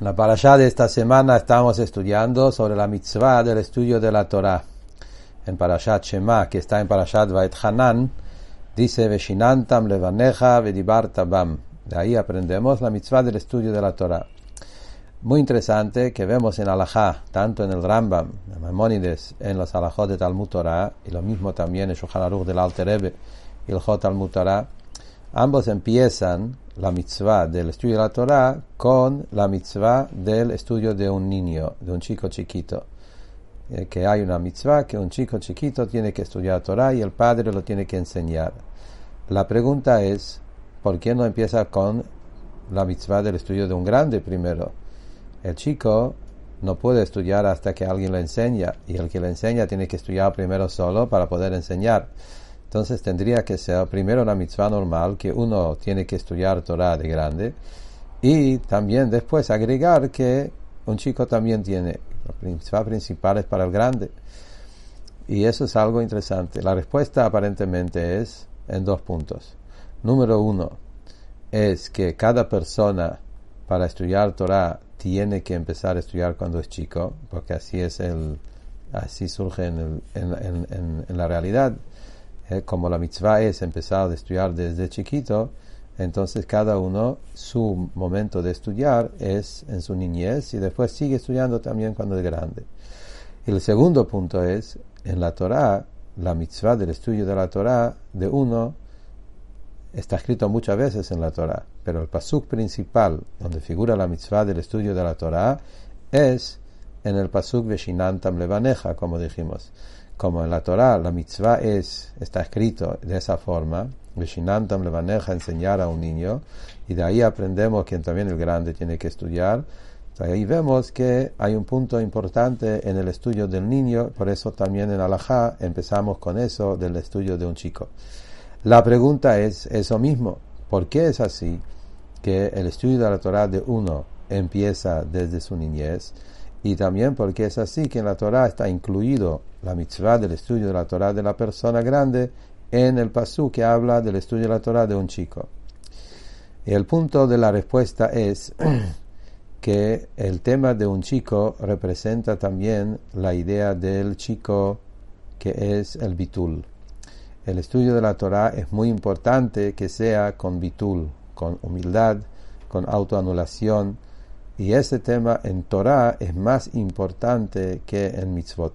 En la parashá de esta semana estamos estudiando sobre la mitzvah del estudio de la Torah. En parashat Shema, que está en parashat Vaet Hanan, dice Veshinantam levaneja vedibarta bam. De ahí aprendemos la mitzvah del estudio de la Torah. Muy interesante que vemos en Alajá, tanto en el Rambam, en Maimónides, en los Alajot de Talmud Torah, y lo mismo también en Shulchan Aruch del Alter Rebbe y el Jot Talmud Torah, ambos empiezan la mitzvah del estudio de la Torah con la mitzvah del estudio de un niño, de un chico chiquito. Eh, que hay una mitzvah que un chico chiquito tiene que estudiar Torah y el padre lo tiene que enseñar. La pregunta es, ¿por qué no empieza con la mitzvah del estudio de un grande primero? El chico no puede estudiar hasta que alguien le enseña y el que le enseña tiene que estudiar primero solo para poder enseñar. Entonces tendría que ser primero una mitzvah normal que uno tiene que estudiar Torah de grande y también después agregar que un chico también tiene la mitzvah principal para el grande. Y eso es algo interesante. La respuesta aparentemente es en dos puntos. Número uno es que cada persona para estudiar Torah tiene que empezar a estudiar cuando es chico, porque así es el, así surge en, en, en la realidad. Eh, como la mitzvah es empezar a estudiar desde chiquito, entonces cada uno su momento de estudiar es en su niñez y después sigue estudiando también cuando es grande. El segundo punto es, en la Torah, la mitzvah del estudio de la Torah de uno está escrito muchas veces en la Torah, pero el pasuk principal donde figura la mitzvah del estudio de la Torah es en el pasuk Veshinantam Levaneja, como dijimos como en la Torah la mitzvah es, está escrito de esa forma, Veshinantam Levaneja, enseñar a un niño, y de ahí aprendemos que también el grande tiene que estudiar. Ahí vemos que hay un punto importante en el estudio del niño, por eso también en Alajá empezamos con eso del estudio de un chico. La pregunta es eso mismo, ¿por qué es así que el estudio de la Torah de uno empieza desde su niñez? Y también porque es así que en la Torah está incluido la mitzvah del estudio de la Torah de la persona grande en el pasú que habla del estudio de la Torah de un chico. Y el punto de la respuesta es que el tema de un chico representa también la idea del chico que es el bitul. El estudio de la Torah es muy importante que sea con bitul, con humildad, con autoanulación, y ese tema en Torah es más importante que en mitzvot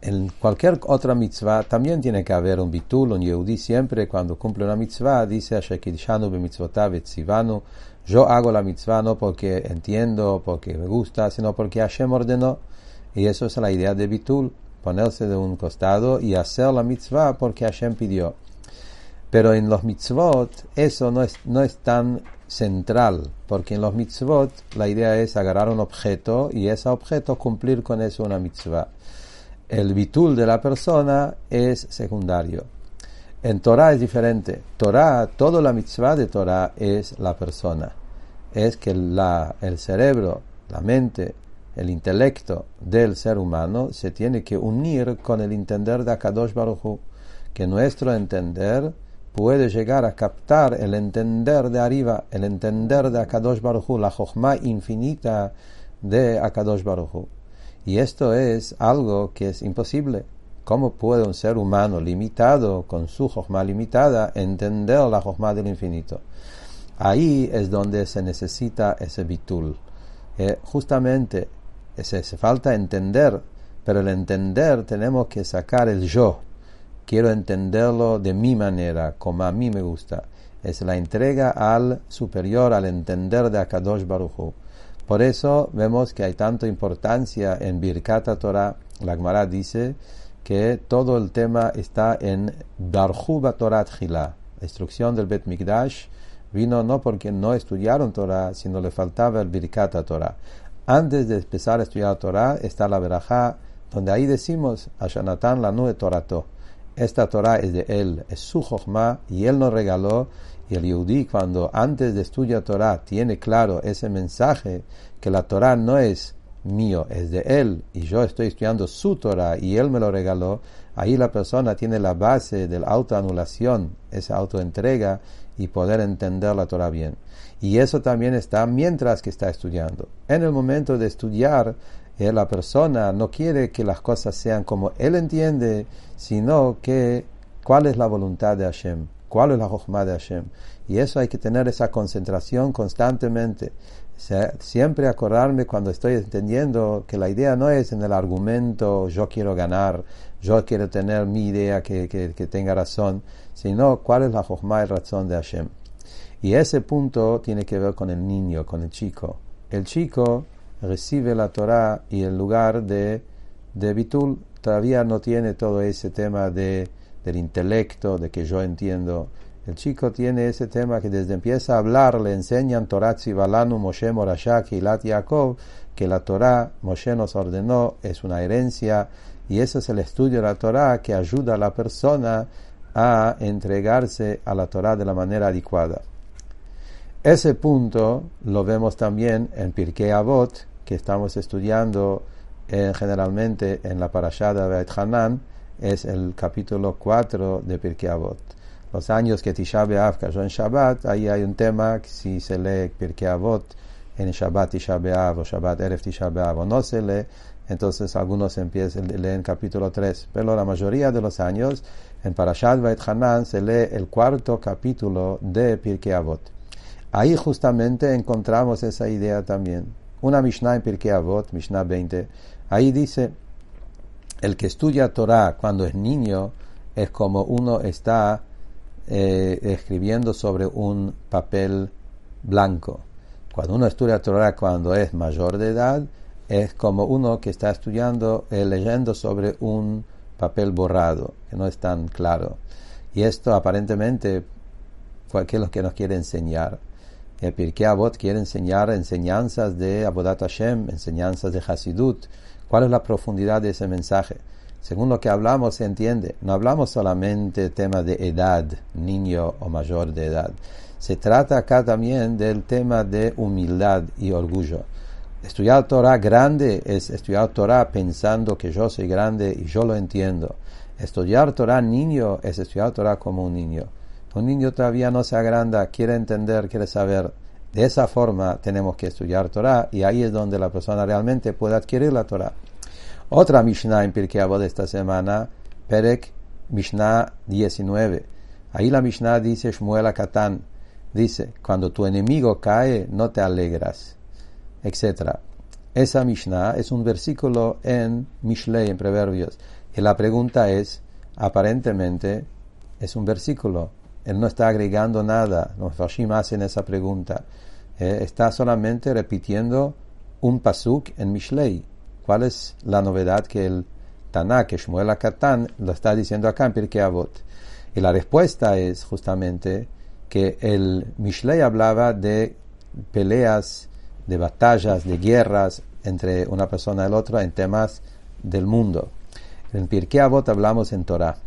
en cualquier otra mitzvah también tiene que haber un bitul, un yehudi siempre cuando cumple una mitzvah dice yo hago la mitzvah no porque entiendo, porque me gusta, sino porque Hashem ordenó. Y eso es la idea de bitul, ponerse de un costado y hacer la mitzvah porque Hashem pidió. Pero en los mitzvot eso no es, no es tan central, porque en los mitzvot la idea es agarrar un objeto y ese objeto cumplir con eso una mitzvah el bitul de la persona es secundario. En Torah es diferente. Torah, toda la mitzvah de Torah es la persona. Es que la, el cerebro, la mente, el intelecto del ser humano se tiene que unir con el entender de Akadosh Baruch Que nuestro entender puede llegar a captar el entender de arriba, el entender de Akadosh Baruch la jochma infinita de Akadosh Baruch y esto es algo que es imposible. ¿Cómo puede un ser humano limitado, con su jojma limitada, entender la jojma del infinito? Ahí es donde se necesita ese bitul. Eh, justamente se falta entender, pero el entender tenemos que sacar el yo. Quiero entenderlo de mi manera, como a mí me gusta. Es la entrega al superior, al entender de Akadosh Baruch por eso vemos que hay tanta importancia en Birkata Torah. La Gemara dice que todo el tema está en Darjuba Torah Tchila. La instrucción del Bet Mikdash vino no porque no estudiaron Torah, sino le faltaba el Birkata Torah. Antes de empezar a estudiar Torah está la Berajá, donde ahí decimos a Shanatan la nube Torato. Esta Torah es de él, es su Jochma, y él nos regaló y el Yehudi, cuando antes de estudiar Torah tiene claro ese mensaje, que la Torah no es mío, es de él, y yo estoy estudiando su Torah y él me lo regaló, ahí la persona tiene la base de la autoanulación, esa autoentrega, y poder entender la Torah bien. Y eso también está mientras que está estudiando. En el momento de estudiar, eh, la persona no quiere que las cosas sean como él entiende, sino que cuál es la voluntad de Hashem, cuál es la jochma de Hashem. Y eso hay que tener esa concentración constantemente. siempre acordarme cuando estoy entendiendo que la idea no es en el argumento yo quiero ganar, yo quiero tener mi idea que, que, tenga razón, sino cuál es la jochma y razón de Hashem. Y ese punto tiene que ver con el niño, con el chico. El chico recibe la Torah y el lugar de, de Bitul todavía no tiene todo ese tema de, del intelecto, de que yo entiendo. El chico tiene ese tema que desde empieza a hablar le enseñan Torah Tzibalanu, Moshe Morashak y Lat Yaakov, que la Torah Moshe nos ordenó, es una herencia, y ese es el estudio de la Torah que ayuda a la persona a entregarse a la Torah de la manera adecuada. Ese punto lo vemos también en Pirkei Avot, que estamos estudiando eh, generalmente en la parashada de Hanan, es el capítulo 4 de Pirkei Avot. Los años que Tisha B'Av cayó en Shabbat, ahí hay un tema que si se lee Pirkei Avot en Shabbat Tisha B'Av o Shabbat Erev Tisha B'Av o no se lee, entonces algunos empiezan a leer capítulo 3. Pero la mayoría de los años en Parashat Hanan se lee el cuarto capítulo de Pirkei Avot. Ahí justamente encontramos esa idea también. Una Mishnah en Pirkei Avot, Mishnah 20, ahí dice, el que estudia Torah cuando es niño es como uno está eh, escribiendo sobre un papel blanco. Cuando uno estudia Torah cuando es mayor de edad, es como uno que está estudiando, eh, leyendo sobre un papel borrado, que no es tan claro. Y esto aparentemente, ¿qué es lo que nos quiere enseñar? El Pirkei Avot quiere enseñar enseñanzas de Abodat Hashem, enseñanzas de Hasidut. ¿Cuál es la profundidad de ese mensaje? Según lo que hablamos, se entiende. No hablamos solamente tema de edad, niño o mayor de edad. Se trata acá también del tema de humildad y orgullo. Estudiar Torah grande es estudiar Torah pensando que yo soy grande y yo lo entiendo. Estudiar Torah niño es estudiar Torah como un niño. Un niño todavía no se agranda, quiere entender, quiere saber. De esa forma tenemos que estudiar Torah y ahí es donde la persona realmente puede adquirir la Torah. Otra Mishnah en Pirkei de esta semana, Perek Mishnah 19. Ahí la Mishnah dice Shmuel Akatán, dice, cuando tu enemigo cae, no te alegras, etc. Esa Mishnah es un versículo en Mishlei, en Proverbios. Y la pregunta es, aparentemente, es un versículo. Él no está agregando nada. Los Fashim hacen esa pregunta. Eh, está solamente repitiendo un pasuk en Mishlei. ¿Cuál es la novedad que el Tanakh, Shmuel Akatan, lo está diciendo acá en Pirkei Avot? Y la respuesta es justamente que el Mishlei hablaba de peleas, de batallas, de guerras entre una persona y el otro en temas del mundo. En Pirkei Avot hablamos en Torah.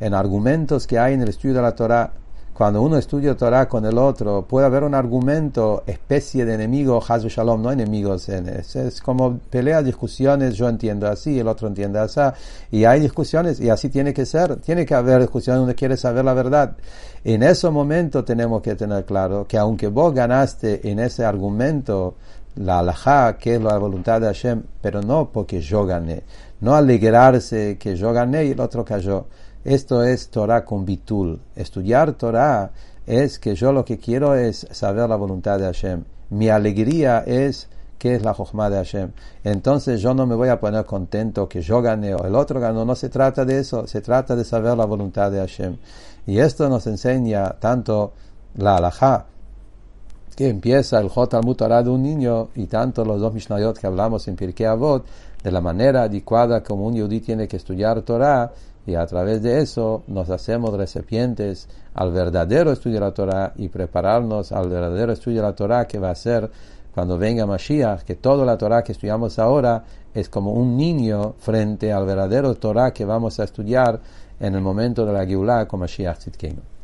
En argumentos que hay en el estudio de la Torah, cuando uno estudia Torah con el otro, puede haber un argumento, especie de enemigo, Hazu Shalom, no enemigos. Es, es como peleas, discusiones, yo entiendo así, el otro entiende así, y hay discusiones, y así tiene que ser. Tiene que haber discusiones donde quiere saber la verdad. En ese momento tenemos que tener claro que aunque vos ganaste en ese argumento, la alajá, que es la voluntad de Hashem, pero no porque yo gané. No alegrarse que yo gané y el otro cayó esto es Torah con bitul. Estudiar Torah es que yo lo que quiero es saber la voluntad de Hashem. Mi alegría es que es la Jochma de Hashem. Entonces yo no me voy a poner contento que yo gane o el otro ganó. No se trata de eso, se trata de saber la voluntad de Hashem. Y esto nos enseña tanto la alajá, que empieza el Jot al de un niño, y tanto los dos Mishnayot que hablamos en Pirkei Avot, de la manera adecuada como un yudí tiene que estudiar Torah, y a través de eso nos hacemos recipientes al verdadero estudio de la Torah y prepararnos al verdadero estudio de la Torah que va a ser cuando venga Mashiach, que toda la Torah que estudiamos ahora es como un niño frente al verdadero Torah que vamos a estudiar en el momento de la Geulah con Mashiach Tzidkenu.